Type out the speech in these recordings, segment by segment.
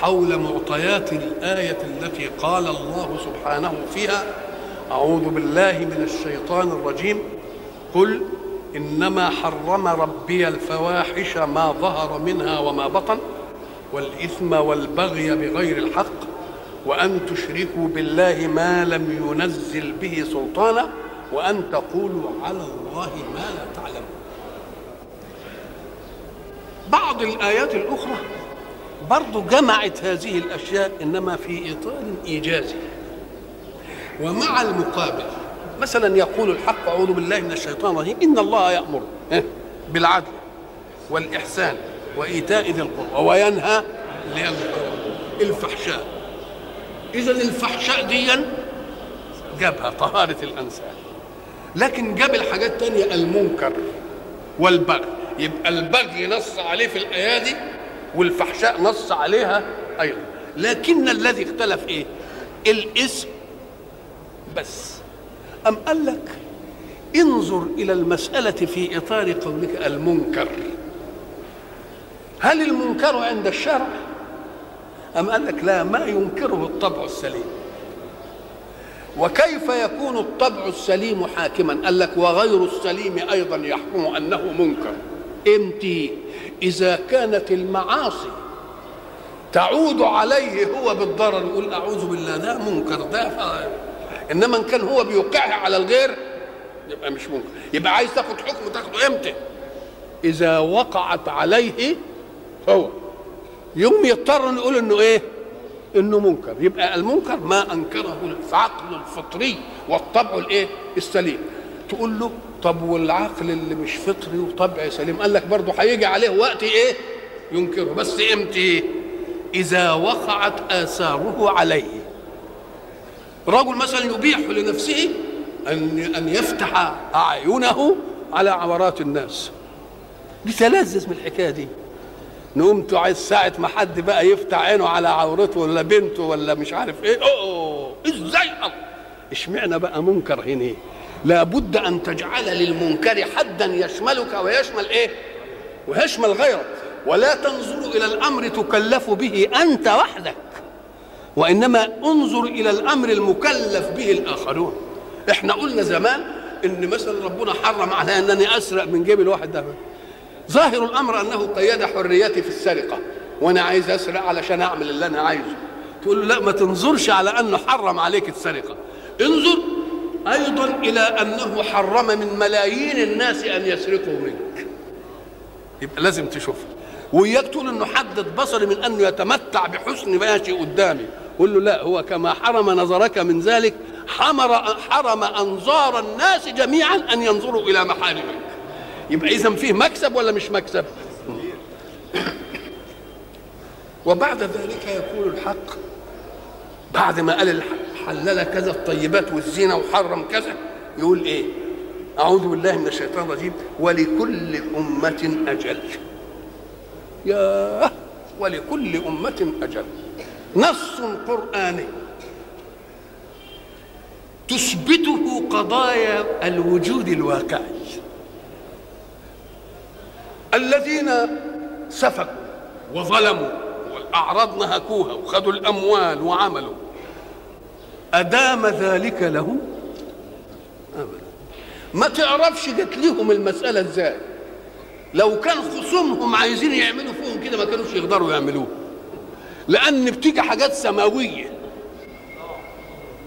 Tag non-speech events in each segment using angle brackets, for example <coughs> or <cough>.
حول معطيات الآية التي قال الله سبحانه فيها أعوذ بالله من الشيطان الرجيم. قل إنما حرم ربي الفواحش ما ظهر منها وما بطن والإثم والبغي بغير الحق وأن تشركوا بالله ما لم ينزل به سلطانا وأن تقولوا على الله ما لا تعلمون. بعض الآيات الأخرى برضو جمعت هذه الأشياء إنما في إطار إيجازي. ومع المقابل مثلا يقول الحق أعوذ بالله من الشيطان الرجيم إن الله يأمر بالعدل والإحسان وإيتاء ذي القربى وينهى الفحشاء. إذا الفحشاء ديا جابها طهارة الأنسان. لكن جاب الحاجات تانية المنكر والبغي. يبقى البغي نص عليه في الآية دي والفحشاء نص عليها أيضا. لكن الذي اختلف إيه؟ الاسم بس. أم قال لك انظر إلى المسألة في إطار قولك المنكر. هل المنكر عند الشرع؟ أم قال لك لا ما ينكره الطبع السليم. وكيف يكون الطبع السليم حاكما؟ قال لك وغير السليم أيضا يحكم أنه منكر. إمتى إذا كانت المعاصي تعود عليه هو بالضرر يقول أعوذ بالله ده منكر ده ف... إنما إن كان هو بيوقعها على الغير يبقى مش منكر. يبقى عايز تاخد حكم تاخده إمتى؟ إذا وقعت عليه هو. يوم يضطر نقول إنه إيه؟ إنه منكر. يبقى المنكر ما أنكره العقل الفطري والطبع الإيه؟ السليم. تقول له طب والعقل اللي مش فطري وطبع سليم؟ قال لك برضه هيجي عليه وقت إيه؟ ينكره. بس إمتى؟ إذا وقعت آثاره عليه. رجل مثلا يبيح لنفسه ان أن يفتح أعينه على عورات الناس. بيتلذذ من الحكاية دي. نقوم عايز ساعة ما حد بقى يفتح عينه على عورته ولا بنته ولا مش عارف إيه. أوه إزاي؟ اشمعنى بقى منكر هنا؟ لابد أن تجعل للمنكر حدا يشملك ويشمل إيه؟ ويشمل غيرك. ولا تنظر إلى الأمر تكلف به أنت وحدك وإنما انظر إلى الأمر المكلف به الآخرون. إحنا قلنا زمان إن مثلا ربنا حرم على إنني أسرق من جيب الواحد ده. ظاهر الأمر أنه قيد حريتي في السرقة وأنا عايز أسرق علشان أعمل اللي أنا عايزه. تقول له لا ما تنظرش على أنه حرم عليك السرقة. انظر أيضا إلى أنه حرم من ملايين الناس أن يسرقوا منك. يبقى لازم تشوفها وياك تقول انه حدد بصري من أنه يتمتع بحسن ماشي قدامي. قول له لا هو كما حرم نظرك من ذلك حمر حرم أنظار الناس جميعا أن ينظروا إلى محارمك. يبقى اذا فيه مكسب ولا مش مكسب؟ <coughs> وبعد ذلك يقول الحق بعد ما قال الحق حلل كذا الطيبات والزينة وحرم كذا يقول إيه؟ أعوذ بالله من الشيطان الرجيم ولكل أمة أجل. يا ولكل أمة أجل. نص قرآني. تثبته قضايا الوجود الواقعي الذين سفكوا وظلموا والاعراض نهكوها وخذوا الأموال وعملوا أدام ذلك له أبدا. ما تعرفش جت لهم المسألة إزاي؟ لو كان خصومهم عايزين يعملوا فيهم كده ما كانوش يقدروا يعملوه. لأن بتيجي حاجات سماوية.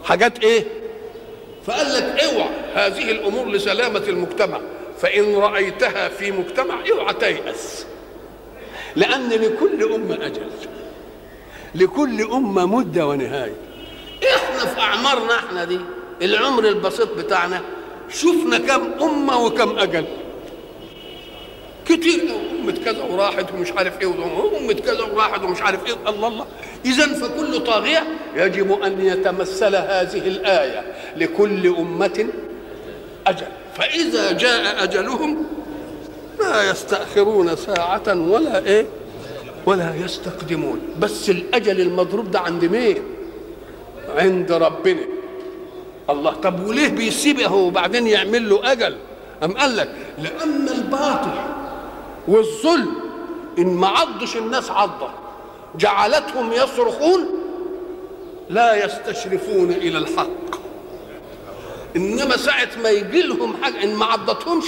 حاجات إيه؟ فقال لك اوعى هذه الأمور لسلامة المجتمع. فإن رأيتها في مجتمع اوعى تيأس. لأن لكل أمة أجل. لكل أمة مدة ونهاية. في أعمارنا إحنا دي. العمر البسيط بتاعنا. شفنا كم أمة وكم أجل. كتير أمة كذا وراحت ومش عارف إيه وأمة كذا وراحت ومش عارف إيه. الله الله. إذا فكل طاغية يجب أن يتمثل هذه الآية لكل أمة أجل. فإذا جاء أجلهم لا يستأخرون ساعة ولا إيه؟ ولا يستقدمون. بس الأجل المضروب ده عند مين؟ عند ربنا. الله طب وليه بيسيبه وبعدين يعمل له أجل؟ أم قال لك؟ لأن الباطل والظلم إن ما عضش الناس عضة. جعلتهم يصرخون لا يستشرفون إلى الحق. إنما ساعة ما يجي لهم حاجة إن ما عضتهمش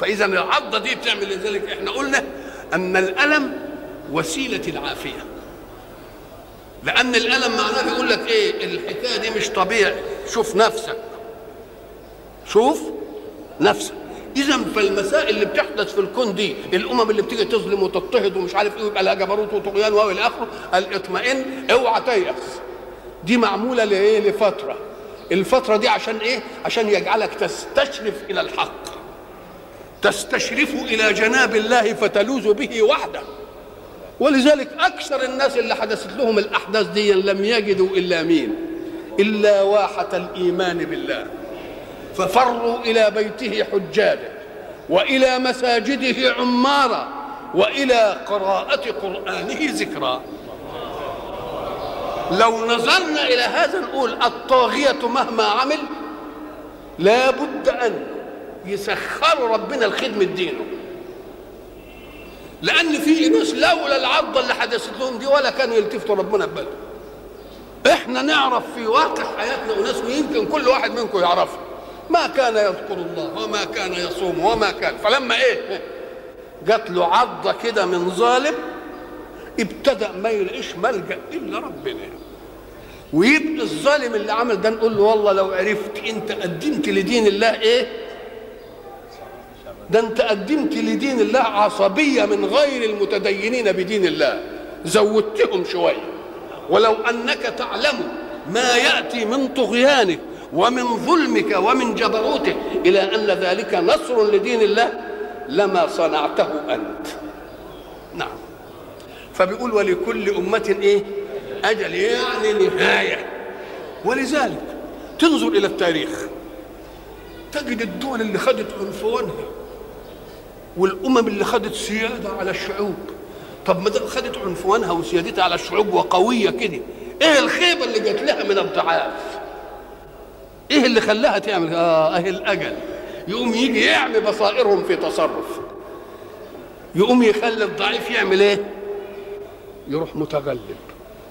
فإذا العضة دي بتعمل لذلك إحنا قلنا أن الألم وسيلة العافية. لأن الألم معناه بيقول لك إيه؟ الحكاية دي مش طبيعي. شوف نفسك. شوف نفسك. إذا فالمسائل اللي بتحدث في الكون دي الأمم اللي بتيجي تظلم وتضطهد ومش عارف إيه ويبقى لها جبروت وطغيان والى آخره الاطمئن اوعى تيأس. دي معمولة لإيه؟ لفترة. الفترة دي عشان إيه؟ عشان يجعلك تستشرف إلى الحق. تستشرف إلى جناب الله فتلوذ به وحده. ولذلك أكثر الناس اللي حدثت لهم الأحداث دي لم يجدوا إلا مين؟ إلا واحة الإيمان بالله. ففروا إلى بيته حجاجا وإلى مساجده عمارا وإلى قراءة قرآنه ذكرا. لو نظرنا إلى هذا نقول الطاغية مهما عمل لا بد أن يسخروا ربنا لخدمه دينه. لأن في ناس لولا العضه اللي حدثت لهم دي ولا كانوا يلتفتوا ربنا ببالهم إحنا نعرف في واقع حياتنا وناس ويمكن كل واحد منكم يعرفها ما كان يذكر الله وما كان يصوم وما كان. فلما إيه؟ جات له عضة كده من ظالم ابتدأ ما يلاقيش ملجأ إلا ربنا. ويبقى الظالم اللي عمل ده نقول له والله لو عرفت أنت قدمت لدين الله إيه؟ ده انت قدمت لدين الله عصبية من غير المتدينين بدين الله. زودتهم شوية. ولو أنك تعلم ما يأتي من طغيانك ومن ظلمك ومن جبروتك إلى أن ذلك نصر لدين الله لما صنعته أنت. نعم. فبيقول ولكل أمة إيه؟ أجل يعني نهاية. ولذلك تنظر إلى التاريخ. تجد الدول اللي خدت عنفوانها. والأمم اللي خدت سيادة على الشعوب. طب ما دام خدت عنفوانها وسيادتها على الشعوب وقوية كده إيه الخيبة اللي جات لها من الضعاف إيه اللي خلاها تعمل؟ آه اهي الأجل؟ يقوم يجي يعمي بصائرهم في تصرف. يقوم يخلي الضعيف يعمل إيه؟ يروح متغلب.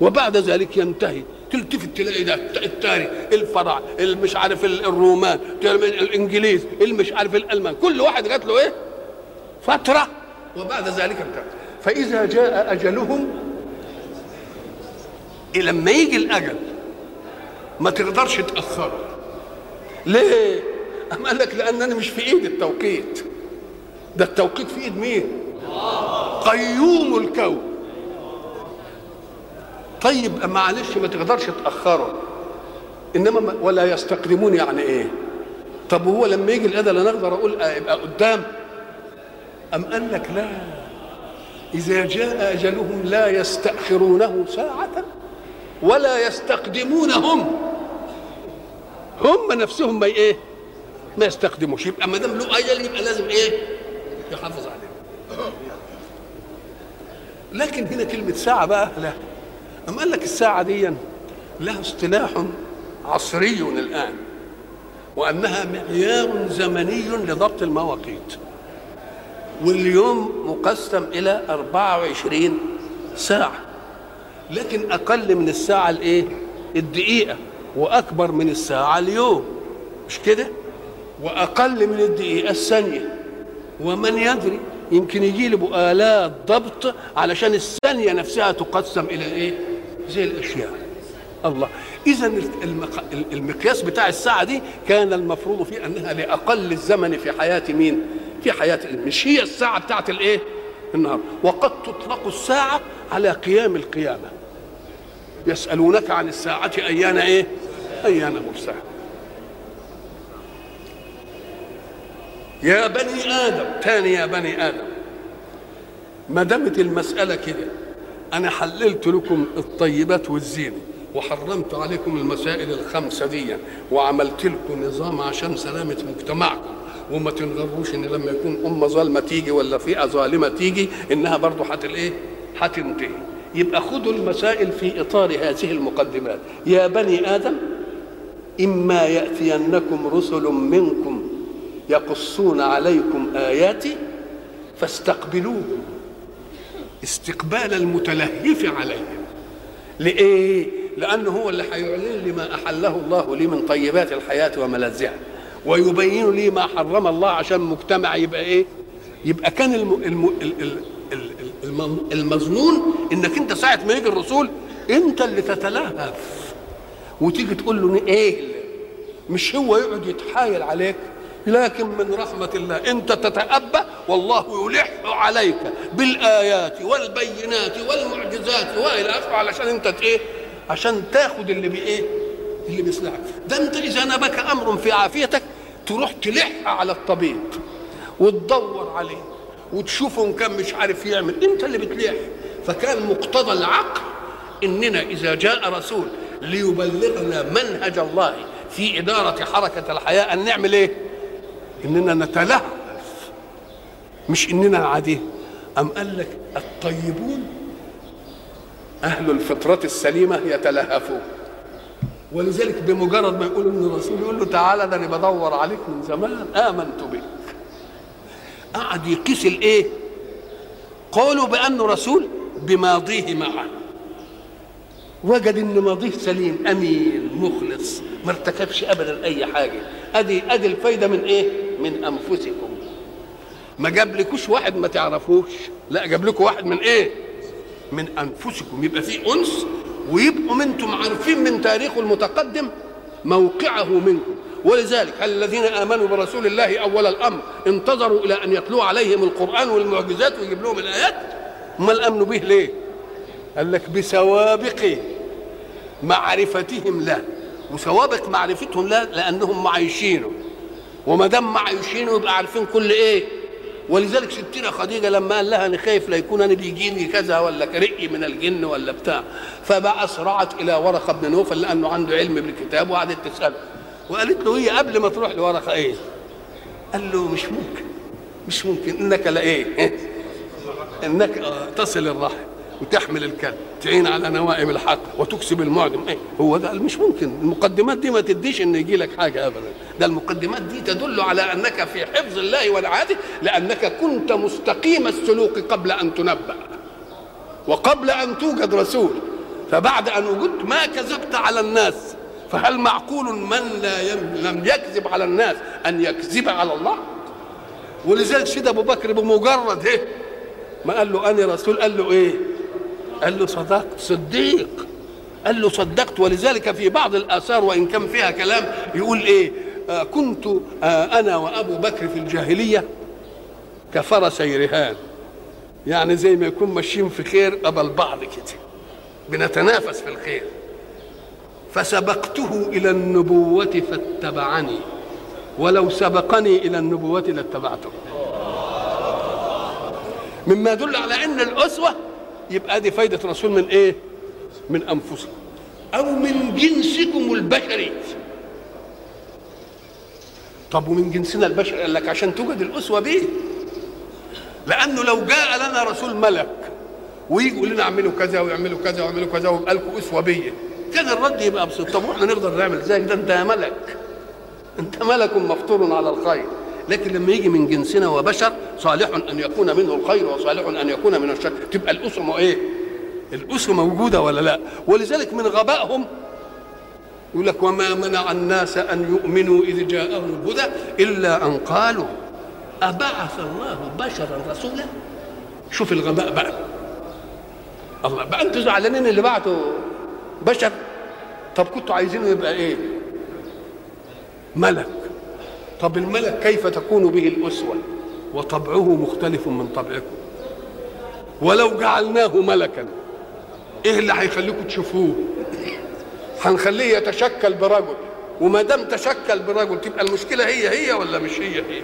وبعد ذلك ينتهي. تلتفت تلاقي ده التاري الفرع المش عارف الرومان الإنجليز المش عارف الألمان. كل واحد جات له إيه؟ فترة. وبعد ذلك انتهى فإذا جاء أجلهم لما يجي الأجل ما تقدرش تأخره. ليه؟ أم قال لك لأنني مش في إيد التوقيت. ده التوقيت في إيد مين؟ قيوم الكون. طيب معلش ما تقدرش تأخره. إنما ولا يستقدمون يعني إيه؟ طب وهو لما يجي الأذى لا نقدر أقول يبقى قدام. أم قال لك لا؟ إذا جاء أجلهم لا يستأخرونه ساعة ولا يستقدمونهم. هم نفسهم ما إيه؟ ما يستخدموش يبقى ما دام له أجل يبقى لازم إيه؟ يحافظ عليه. لكن هنا كلمة ساعة بقى. لا. أما قال لك الساعة دي لها اصطلاح عصري الآن وأنها معيار زمني لضبط المواقيت. واليوم مقسم إلى 24 ساعة. لكن أقل من الساعة الإيه؟ الدقيقة وأكبر من الساعة اليوم. مش كده؟ وأقل من الدقيقة الثانية. ومن يدري يمكن يجي له الات ضبط علشان الثانية نفسها تقسم إلى إيه؟ زي الأشياء. الله. إذا المقياس بتاع الساعة دي كان المفروض فيه أنها لأقل الزمن في حياة مين؟ في حياة مش هي الساعة بتاعت الإيه؟ النهار. وقد تطلق الساعة على قيام القيامة. يسألونك عن الساعة أيان إيه؟ أيان مرساها يا بني آدم تاني يا بني آدم. ما دامت المسألة كده أنا حللت لكم الطيبات والزينة. وحرمت عليكم المسائل الخمسة دي وعملت لكم نظام عشان سلامة مجتمعكم. وما تنغروش إن لما يكون أمة ظالمة تيجي ولا فئة ظالمة تيجي إنها برضه هت الايه؟ هتنتهي. يبقى خذوا المسائل في إطار هذه المقدمات. يا بني آدم إما يأتينكم رسل منكم يقصون عليكم آياتي فاستقبلوهم استقبال المتلهف عليهم. لإيه؟ لأنه هو اللي هيعلن لي ما أحله الله لي من طيبات الحياة وملذها ويبين لي ما حرم الله عشان مجتمع يبقى إيه؟ يبقى كان الم... الم... الم... المظنون إنك أنت ساعة ما يجي الرسول أنت اللي تتلهف. وتيجي تقول له إيه مش هو يقعد يتحايل عليك. لكن من رحمة الله أنت تتأبى والله يلح عليك بالآيات والبينات والمعجزات وإلى آخره علشان أنت إيه؟ عشان تاخد اللي بإيه؟ اللي بيصلحك ده أنت إذا نبك أمر في عافيتك تروح تلح على الطبيب وتدور عليه وتشوفه إن كان مش عارف يعمل. أنت اللي بتلح. فكان مقتضى العقل إننا إذا جاء رسول ليبلغنا منهج الله في إدارة حركة الحياة أن نعمل إيه؟ إننا نتلهف. مش إننا عاديه أم قال لك الطيبون أهل الفطرة السليمة يتلهفون. ولذلك بمجرد ما يقول ان الرسول يقول له تعالى ده أنا بدور عليك من زمان آمنت بك. قعد يقيس الإيه؟ قالوا بانه رسول بماضيه معه وجد إن ماضيه سليم أمين مخلص ما ارتكبش ابدا أي حاجة. أدي أدي الفايدة من إيه؟ من أنفسكم. ما جابلكوش واحد ما تعرفوش لا جاب لكم واحد من إيه؟ من أنفسكم. يبقى في أنس ويبقوا أنتم عارفين من تاريخه المتقدم موقعه منكم. ولذلك هل الذين آمنوا برسول الله أول الأمر انتظروا إلى أن يتلو عليهم القرآن والمعجزات ويجيب لهم الآيات؟ امال امنوا به ليه؟ قال لك بسوابق معرفتهم له وسوابق معرفتهم له لأنهم معايشينه وما دام معايشينه يبقى عارفين كل إيه؟ ولذلك ستنا خديجة لما قال لها أنا خايف لا يكون أنا بيجيني كذا ولا كرقي من الجن ولا بتاع. فبقى اسرعت إلى ورقة بن نوفل لأنه عنده علم بالكتاب وقعدت تساله وقالت له هي قبل ما تروح لورقة إيه؟ قال له مش ممكن مش ممكن. إنك لا إيه؟ إنك تصل الرحم. وتحمل الكلب تعين على نوائم الحق وتكسب المعدم. إيه هو ده مش ممكن. المقدمات دي ما تديش إن يجي لك حاجة ابدا. ده المقدمات دي تدل على أنك في حفظ الله والعاده لأنك كنت مستقيم السلوك قبل أن تنبأ وقبل أن توجد رسول. فبعد أن وجدت ما كذبت على الناس فهل معقول من لا يم... لم يكذب على الناس أن يكذب على الله؟ ولذلك سيد أبو بكر بمجرد إيه ما قال له أنا رسول قال له إيه؟ قال له صدقت. صديق. قال له صدقت. ولذلك في بعض الآثار وإن كان فيها كلام يقول إيه؟ آه كنت آه أنا وأبو بكر في الجاهلية كفرسي رهان يعني زي ما يكون ماشيين في خير قبل بعض كده بنتنافس في الخير. فسبقته إلى النبوة فاتبعني. ولو سبقني إلى النبوة لاتبعته. مما يدل على أن الأسوة يبقى دي فايدة رسول من إيه؟ من أنفسكم. أو من جنسكم البشري. طب ومن جنسنا البشري؟ قال لك عشان توجد الأسوة به لأنه لو جاء لنا رسول ملك ويجي يقول لنا اعملوا كذا ويعملوا كذا ويعملوا كذا ويبقى لكم أسوة بيا. كان الرد يبقى بسيط. طب وإحنا نقدر نعمل زيك ده أنت ملك. أنت ملك مفطور على الخير. لكن لما يجي من جنسنا وبشر صالح أن يكون منه الخير وصالح أن يكون من الشر. تبقى الأسرة إيه؟ الأسرة موجودة ولا لا؟ ولذلك من غبائهم يقول لك وما منع الناس أن يؤمنوا إذ جاءهم الهدى إلا أن قالوا أبعث الله بشرا رسولا؟ شوف الغباء بقى. الله بقى أنتوا زعلانين اللي بعتوا بشر؟ طب كنتوا عايزينه يبقى إيه؟ ملك. طب الملك كيف تكون به الأسوة؟ وطبعه مختلف من طبعكم. ولو جعلناه ملكا إيه اللي هيخليكم تشوفوه؟ هنخليه يتشكل برجل وما دام تشكل برجل تبقى المشكلة هي هي ولا مش هي هي؟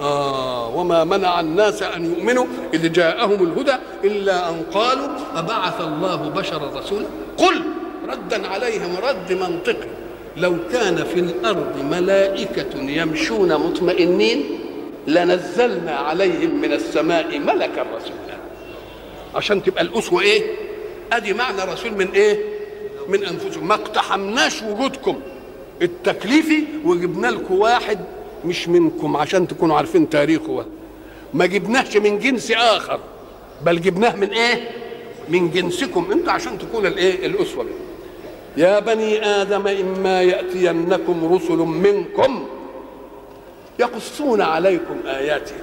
آه وما منع الناس أن يؤمنوا إذ جاءهم الهدى إلا أن قالوا أبعث الله بشرا رسولا. قل ردا عليهم رد منطقي. لو كان في الأرض ملائكة يمشون مطمئنين لنزلنا عليهم من السماء ملكا رسولا. عشان تبقى الأسوة إيه؟ أدي معنى رسول من إيه؟ من أنفسهم ما اقتحمناش وجودكم التكليفي وجبنا لكم واحد مش منكم عشان تكونوا عارفين تاريخه. ما جبناهش من جنس آخر بل جبناه من إيه؟ من جنسكم. انت عشان تكون الإيه؟ الأسوة. يا بني آدم إما يأتينكم رسل منكم يقصون عليكم اياتي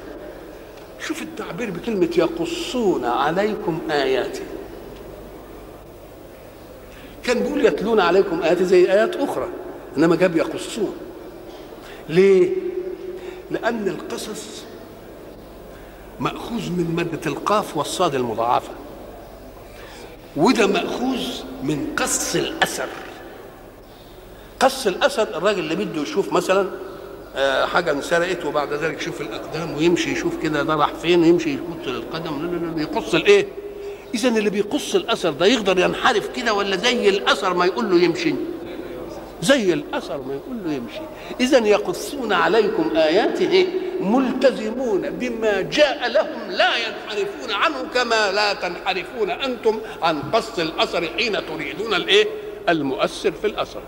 شوف التعبير بكلمة يقصون عليكم اياتي كان بيقول يتلون عليكم اياتي زي آيات أخرى إنما جاب يقصون. ليه؟ لأن القصص مأخوذ من مادة القاف والصاد المضاعفة. وده مأخوذ من قص الأثر قص الأثر الراجل اللي بده يشوف مثلا حاجة انسرقت وبعد ذلك يشوف الأقدام ويمشي يشوف كده ده راح فين يمشي لا لا يقص الإيه؟ إذا اللي بيقص الأثر ده يقدر ينحرف كده ولا زي الأثر ما يقول له يمشي؟ زي الأثر ما يقول له يمشي اذا يقصون عليكم آياته ملتزمون بما جاء لهم لا ينحرفون عنه كما لا تنحرفون أنتم عن قص الأثر حين تريدون الإيه؟ المؤثر في الأثر.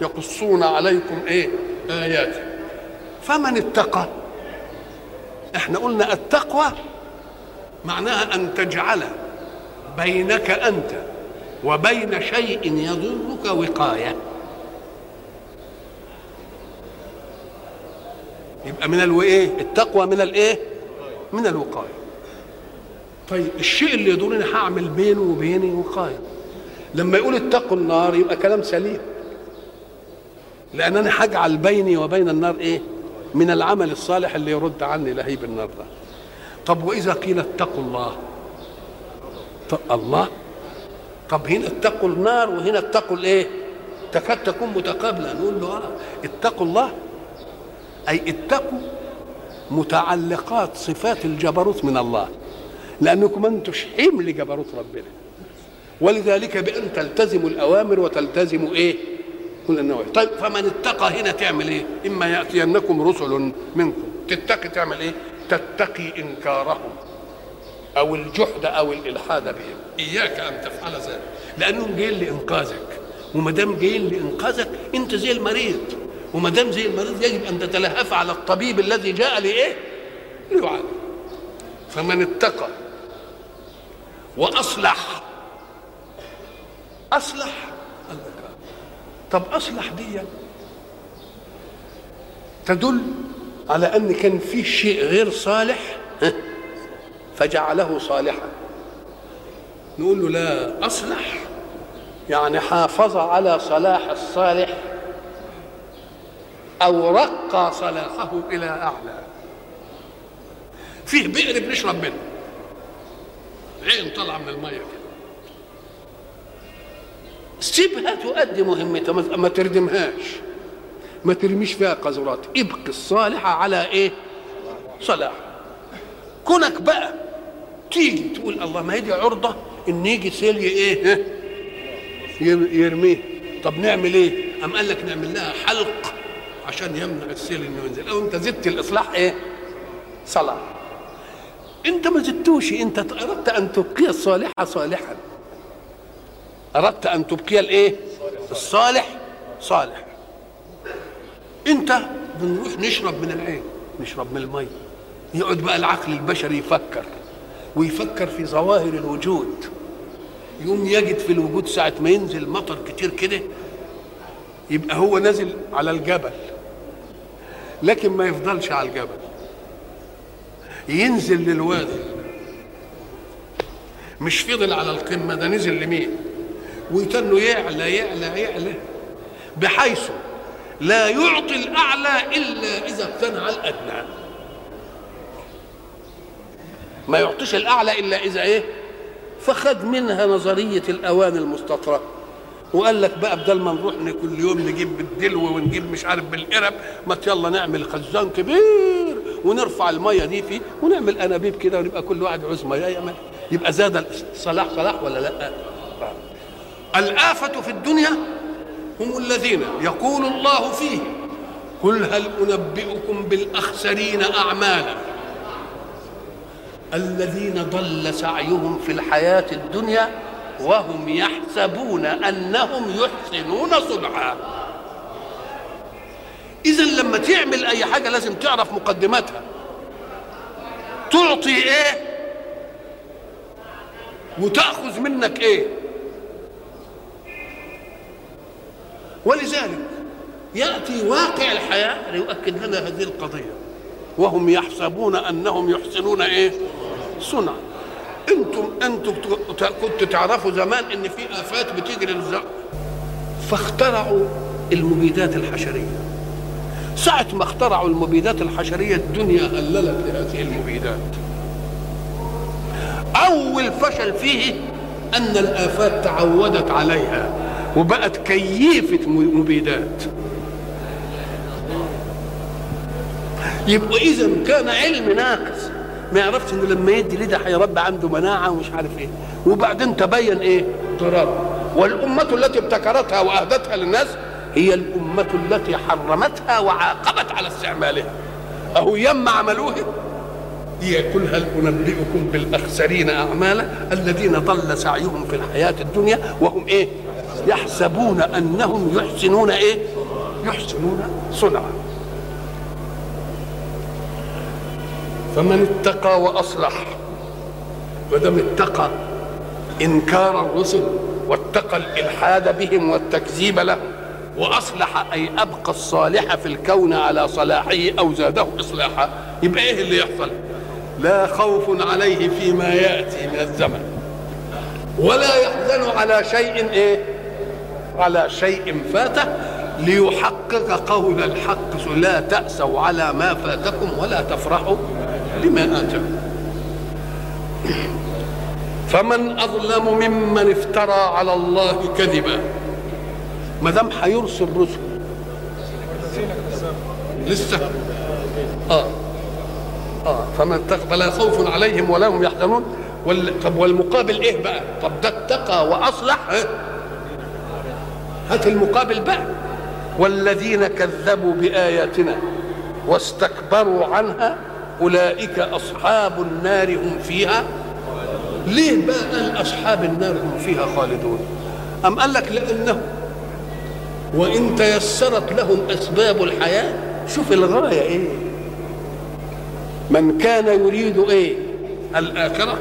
يقصون عليكم إيه؟ اياته فمن اتقى؟ إحنا قلنا التقوى معناها أن تجعل بينك أنت وبين شيء يضرك وقاية. يبقى من الايه التقوى من الإيه؟ من الوقاية. طيب الشيء اللي يضرني هعمل بينه وبيني وقاية. لما يقول اتقوا النار يبقى كلام سليم. لأن أنا هجعل بيني وبين النار إيه؟ من العمل الصالح اللي يرد عني لهيب النار ده. طب وإذا قيل اتقوا الله؟ طب الله؟ طب هنا اتقوا النار وهنا اتقوا الإيه؟ تكاد تكون متقابلة. نقول له آه اتقوا الله؟ أي اتقوا متعلقات صفات الجبروت من الله لأنكم أنتم حمل جبروت ربنا. ولذلك بأن تلتزموا الأوامر وتلتزموا إيه؟ كل النواهي. طيب فمن اتقى هنا تعمل إيه؟ إما يأتينكم رسل منكم. تتقي تعمل إيه؟ تتقي إنكارهم أو الجحد أو الإلحاد بهم. إياك أن تفعل ذلك. لأنهم جايين لإنقاذك. وما دام جايين لإنقاذك أنت زي المريض. وما دام زي المريض يجب أن تتلهف على الطبيب الذي جاء لإيه؟ ليعالج. فمن اتقى وأصلح أصلح طب أصلح دي تدل على أن كان في شيء غير صالح فجعله صالحا. نقول له لا أصلح. يعني حافظ على صلاح الصالح. أو رقى صلاحه إلى أعلى. فيه بئر بنشرب منه. عين طالعة من المية كده. سيبها تؤدي مهمتها ما تردمهاش. ما ترميش فيها قذرات. ابقي الصالحة على إيه؟ صلاح. كونك بقى تيجي تقول الله ما هي دي عرضة؟ إن يجي سيل إيه؟ يرميه. طب نعمل إيه؟ أم قال لك نعمل لها حلق؟ عشان يمنع السيل إنه ينزل. أو أنت زدت الإصلاح إيه؟ صلاح. أنت ما زدتوش أنت أردت أن تبقي الصالحة صالحا. أردت أن تبقي الإيه؟ الصالح صالح. أنت بنروح نشرب من العين نشرب من المي. يقعد بقى العقل البشري يفكر ويفكر في ظواهر الوجود. يقوم يجد في الوجود ساعة ما ينزل مطر كتير كده يبقى هو نازل على الجبل. لكن ما يفضلش على الجبل. ينزل للوادي. مش فضل على القمة ده نزل لمين؟ ويتنه يعلى يعلى يعلى. بحيث لا يعطي الأعلى إلا إذا اقتنع الأدنى. ما يعطيش الأعلى إلا إذا إيه؟ فخد منها نظرية الأوان المستطرة. وقال لك بقى بدل ما نروح كل يوم نجيب بالدلو ونجيب مش عارف بالقرب ما يلا نعمل خزان كبير ونرفع المية دي فيه ونعمل أنابيب كده ونبقى كل واحد عوز مية يعمل يبقى زاد الصلاح صلاح ولا لأ؟ الآفة في الدنيا هم الذين يقول الله فيه قل هل أنبئكم بالأخسرين أعمالا الذين ضل سعيهم في الحياة الدنيا وهم يحسبون أنهم يحسنون صنعا. إذا لما تعمل أي حاجة لازم تعرف مقدماتها. تعطي إيه؟ وتأخذ منك إيه؟ ولذلك يأتي واقع الحياة ليؤكد لنا هذه القضية. وهم يحسبون أنهم يحسنون إيه؟ صنعا. أنتم أنتم كنتوا تعرفوا زمان ان في آفات بتجري للزرع. فاخترعوا المبيدات الحشرية. ساعة ما اخترعوا المبيدات الحشرية الدنيا هللت لهذه المبيدات. أول فشل فيه أن الآفات تعودت عليها وبقت كيفة مبيدات. يبقى إذا كان علم ناقص. ما يعرفش إنه لما يدي لده هيربي عنده مناعة ومش عارف إيه. وبعدين تبين إيه؟ ضرر والأمة التي ابتكرتها وأهدتها للناس هي الأمة التي حرمتها وعاقبت على استعمالها أهو يما عملوه؟ يقول هل أنبئكم بالأخسرين أعمالا الذين ضل سعيهم في الحياة الدنيا وهم إيه؟ يحسبون أنهم يحسنون إيه؟ يحسنون صنعا. فمن اتقى وأصلح دام اتقى إنكار الرسل واتقى الإلحاد بهم والتكذيب لهم وأصلح أي أبقى الصالح في الكون على صلاحه أو زاده إصلاحا. يبقى إيه اللي يحصل؟ لا خوف عليه فيما يأتي من الزمن. ولا يحزن على شيء إيه؟ على شيء فاته ليحقق قول الحق لا تأسوا على ما فاتكم ولا تفرحوا. بما آتاكم فمن أظلم ممن افترى على الله كذبا. ما دام هيرسل رسل. لسه. آه. آه. فمن فلا خوف عليهم ولا هم يحزنون. وال... طب والمقابل إيه بقى؟ طب ده اتقى وأصلح؟ هات المقابل بقى. والذين كذبوا بآياتنا واستكبروا عنها أولئك أصحاب النار هم فيها. ليه بقى قال أصحاب النار هم فيها خالدون؟ أم قال لك لأنه وإن تيسرت لهم أسباب الحياة شوف الغاية إيه؟ من كان يريد إيه؟ الآخرة.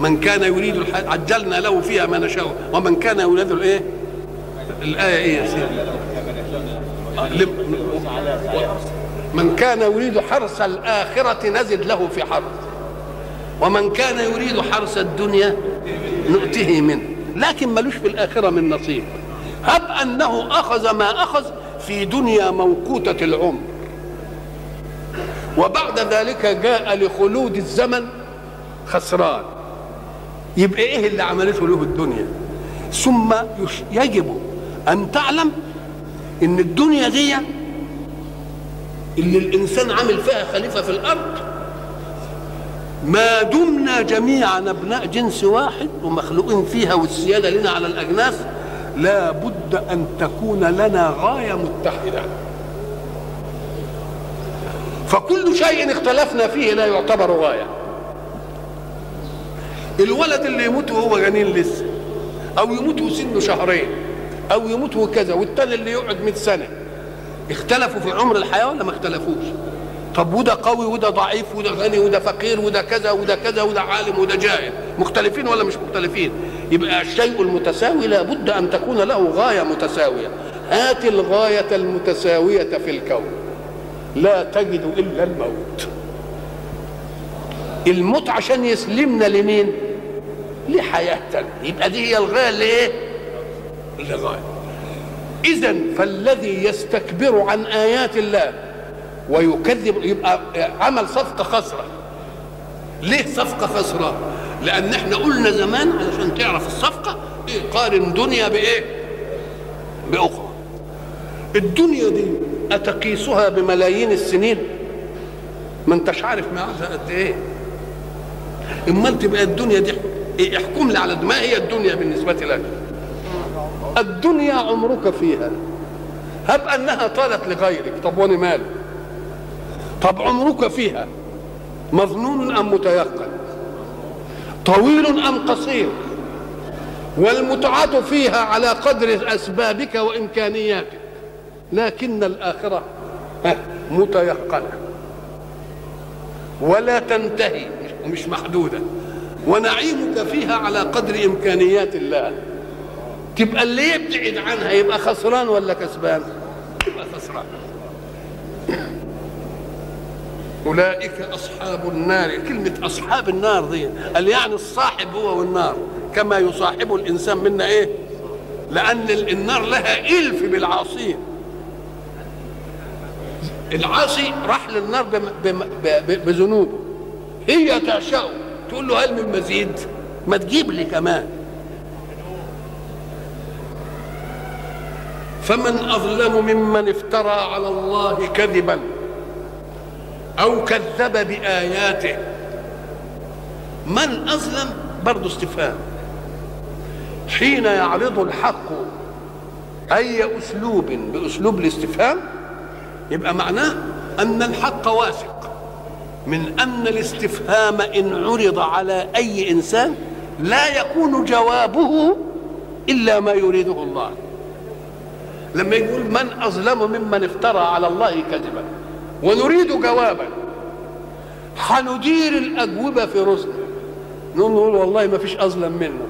من كان يريد الحياة عجلنا له فيها ما نشاء. ومن كان يريد الإيه الآية إيه يا سيدي؟ من كان يريد حرث الآخرة نزد له في حرث. ومن كان يريد حرث الدنيا نؤته منه لكن ملوش في الآخرة من نصيب. هب أنه أخذ ما أخذ في دنيا موقوتة العمر. وبعد ذلك جاء لخلود الزمن خسران. يبقى إيه اللي عملته له الدنيا؟ ثم يجب أن تعلم إن الدنيا دي اللي الإنسان عامل فيها خليفة في الأرض. ما دمنا جميعا أبناء جنس واحد ومخلوقين فيها والسيادة لنا على الأجناس لا بد أن تكون لنا غاية متحدة. فكل شيء اختلفنا فيه لا يعتبر غاية. الولد اللي يموت وهو جنين لسه أو يموت وسنه شهرين أو يموت وكذا والتاني اللي يقعد 100 سنة. اختلفوا في عمر الحياة ولا ما اختلفوش؟ طب وده قوي وده ضعيف وده غني وده فقير وده كذا وده كذا وده عالم وده جاهل. مختلفين ولا مش مختلفين؟ يبقى الشيء المتساوي لابد أن تكون له غاية متساوية. هات الغاية المتساوية في الكون. لا تجد إلا الموت. الموت عشان يسلمنا لمين؟ لحياه تانية يبقى دي هي الغاية اللي إيه الغايه اذا فالذي يستكبر عن آيات الله ويكذب يبقى عمل صفقة خسرة. ليه صفقة خسرة؟ لأن إحنا قلنا زمان علشان تعرف الصفقة إيه؟ قارن دنيا بإيه؟ بأخرى. الدنيا دي أتقيسها بملايين السنين؟ ما أنتش عارف ميعادها قد إيه. امال تبقى الدنيا دي احكم لي على ما هي الدنيا بالنسبة لك. الدنيا عمرك فيها. هب أنها طالت لغيرك. طب وأنا مالي طب عمرك فيها. مظنون أم متيقن؟ طويل أم قصير؟ والمتعة فيها على قدر أسبابك وإمكانياتك. لكن الآخرة متيقنة. ولا تنتهي مش محدودة. ونعيمك فيها على قدر إمكانيات الله. تبقى اللي يبتعد عنها يبقى خسران ولا كسبان؟ يبقى خسران. أولئك أصحاب النار. كلمة أصحاب النار دي قال يعني الصاحب هو والنار كما يصاحب الإنسان منا إيه؟ لأن النار لها إلف بالعاصين العاصي راح للنار بذنوبه هي تعشقه تقول له هل من مزيد؟ ما تجيب لي كمان. فمن أظلم ممن افترى على الله كذبا أو كذب بآياته. من أظلم؟ برضه استفهام. حين يعرض الحق أي أسلوب بأسلوب الاستفهام يبقى معناه أن الحق واثق من أن الاستفهام إن عرض على أي إنسان لا يكون جوابه إلا ما يريده الله. لما يقول من أظلم ممن افترى على الله كذبا. ونريد جوابا. حندير الأجوبة في رسل نقول والله ما فيش أظلم منه.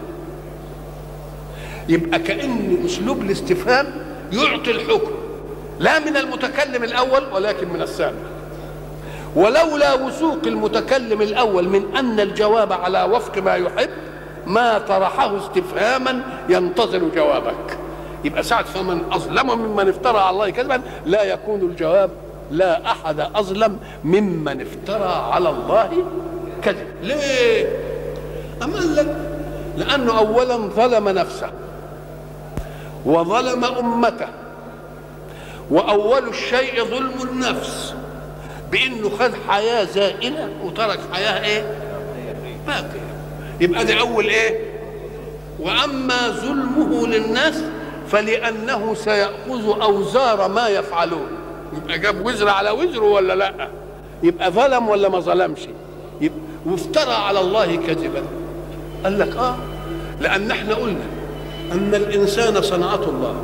يبقى كأن أسلوب الاستفهام يعطي الحكم. لا من المتكلم الأول ولكن من السامع ولولا وثوق المتكلم الأول من أن الجواب على وفق ما يحب ما طرحه استفهاما ينتظر جوابك. يبقى ساعة فمن أظلم ممن افترى على الله كذبا لا يكون الجواب لا أحد أظلم ممن افترى على الله كذب ليه؟ أما لك لأنه أولا ظلم نفسه وظلم أمته وأول الشيء ظلم النفس بأنه خد حياة زائلة وترك حياة إيه؟ باقية يبقى ده أول إيه؟ وأما ظلمه للناس فلأنه سيأخذ أوزار ما يفعلون. يبقى جاب وزر على وزره ولا لأ؟ يبقى ظلم ولا ما ظلمش؟ يبقى وافترى على الله كذبا. قال لك آه لأن إحنا قلنا أن الإنسان صنعة الله.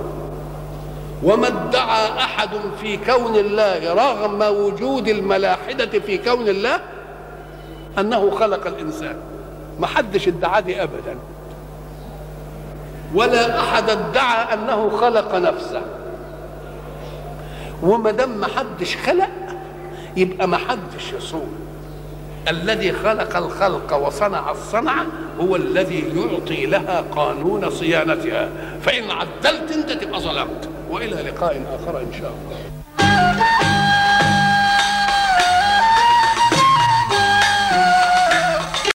وما ادعى أحد في كون الله رغم وجود الملاحدة في كون الله أنه خلق الإنسان. ما حدش ادعى دي أبدا. ولا أحد ادعى أنه خلق نفسه. وما دام ما حدش خلق يبقى ما حدش يصون الذي خلق الخلق وصنع الصنعة هو الذي يعطي لها قانون صيانتها. فإن عدلت أنت تبقى ظلمت. وإلى لقاء آخر إن شاء الله.